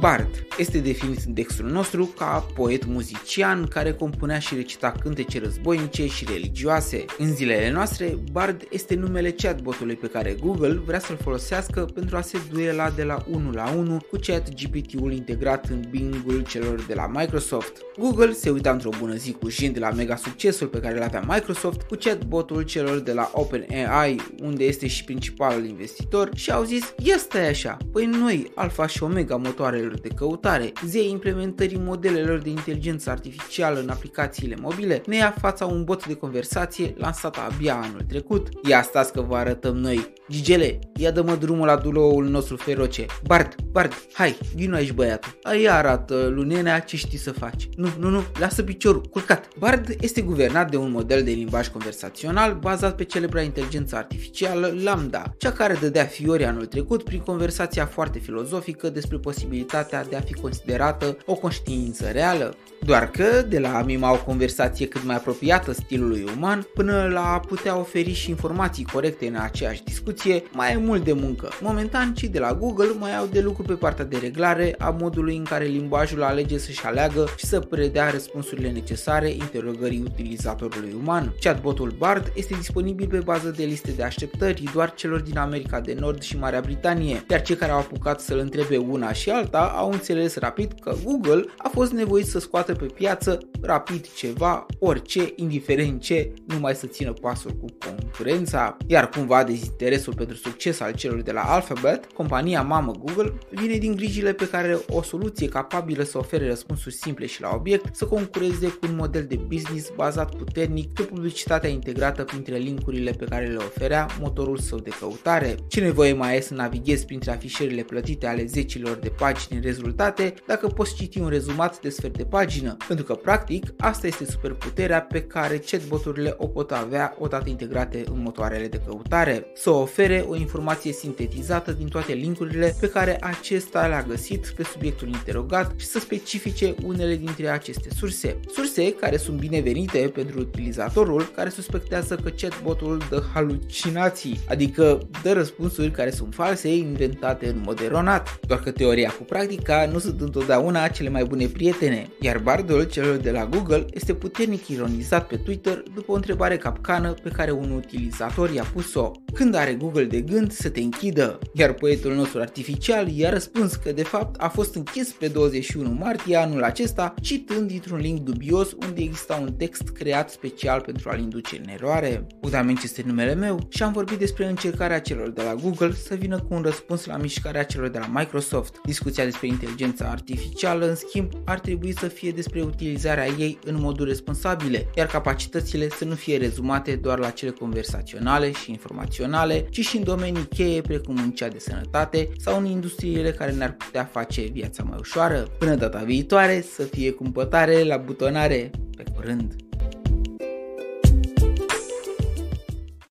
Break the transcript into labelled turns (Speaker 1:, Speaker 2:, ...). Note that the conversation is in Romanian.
Speaker 1: Bard este definit în textul nostru ca poet muzician care compunea și recita cântece războinice și religioase. În zilele noastre, Bard este numele chatbotului pe care Google vrea să-l folosească pentru a se duela de la 1 la 1 cu chat GPT-ul integrat în Bing-ul celor de la Microsoft. Google se uita într-o bună zi cu jind de la mega succesul pe care îl avea Microsoft cu chatbotul celor de la OpenAI, unde este și principalul investitor, și au zis, ia stai așa, păi noi, Alpha și Omega motoarelor de căutare, zei implementării modelelor de inteligență artificială în aplicațiile mobile, ne ia fața un bot de conversație lansat abia anul trecut. Ia stați că vă arătăm noi. Gigele, ia dă-mă drumul la duloul nostru feroce. Bard, Bard, hai, vino aici băiatul. Aia arată lunenea ce știi să faci. Nu, nu, nu, lasă piciorul, culcat. Bard este guvernat de un model de limbaj conversațional bazat pe celebra inteligență artificială Lambda, cea care dădea fiori anul trecut prin conversația foarte filozofică despre posibilitatea de a fi considerată o conștiință reală. Doar că, de la a mima o conversație cât mai apropiată stilului uman, până la a putea oferi și informații corecte în aceeași discuție, mai e mult de muncă. Momentan, cei de la Google mai au de lucru pe partea de reglare a modului în care limbajul alege să-și aleagă și să predea răspunsurile necesare interogării utilizatorului uman. Chatbotul Bard este disponibil pe bază de liste de așteptări doar celor din America de Nord și Marea Britanie, iar cei care au apucat să-l întrebe una și alta au înțeles rapid că Google a fost nevoit să scoată pe piață rapid ceva, orice, indiferent ce, numai să țină pasul cu concurența, iar cumva dezinteresul pentru succes al celor de la Alphabet, compania mamă Google, vine din grijile pe care o soluție capabilă să ofere răspunsuri simple și la obiect, să concureze cu un model de business bazat puternic pe publicitatea integrată printre linkurile pe care le oferea motorul său de căutare. Ce nevoie mai e să navighezi printre afișările plătite ale zecilor de pagini în rezultate dacă poți citi un rezumat de sfert de pagină, pentru că practic asta este superputerea pe care chatboturile o pot avea odată integrate în motoarele de căutare, să ofere o informație sintetizată din toate linkurile pe care acesta le-a găsit pe subiectul interogat și să specifice unele dintre aceste surse. Surse care sunt binevenite pentru utilizatorul care suspectează că chatbotul dă halucinații, adică dă răspunsuri care sunt false, inventate în mod eronat. Doar că teoria cu practica nu sunt întotdeauna cele mai bune prietene, iar bardul celor de la Google este puternic ironizat pe Twitter după o întrebare capcană pe care un utilizator i-a pus-o. Când are Google de gând să te închidă? Iar poetul nostru artificial i-a răspuns că de fapt a fost închis pe 21 martie anul acesta citând dintr-un link dubios unde exista un text creat special pentru a-l induce în eroare. Udamenci este numele meu și am vorbit despre încercarea celor de la Google să vină cu un răspuns la mișcarea celor de la Microsoft. Discuția despre inteligența artificială, în schimb, ar trebui să fie despre utilizarea ei în moduri responsabile, iar capacitățile să nu fie rezumate doar la cele conversaționale și informaționale, ci și în domenii cheie precum în cea de sănătate sau în industriile care ne-ar putea face viața mai ușoară. Până data viitoare, să fie cumpătare la butonare. Pe curând!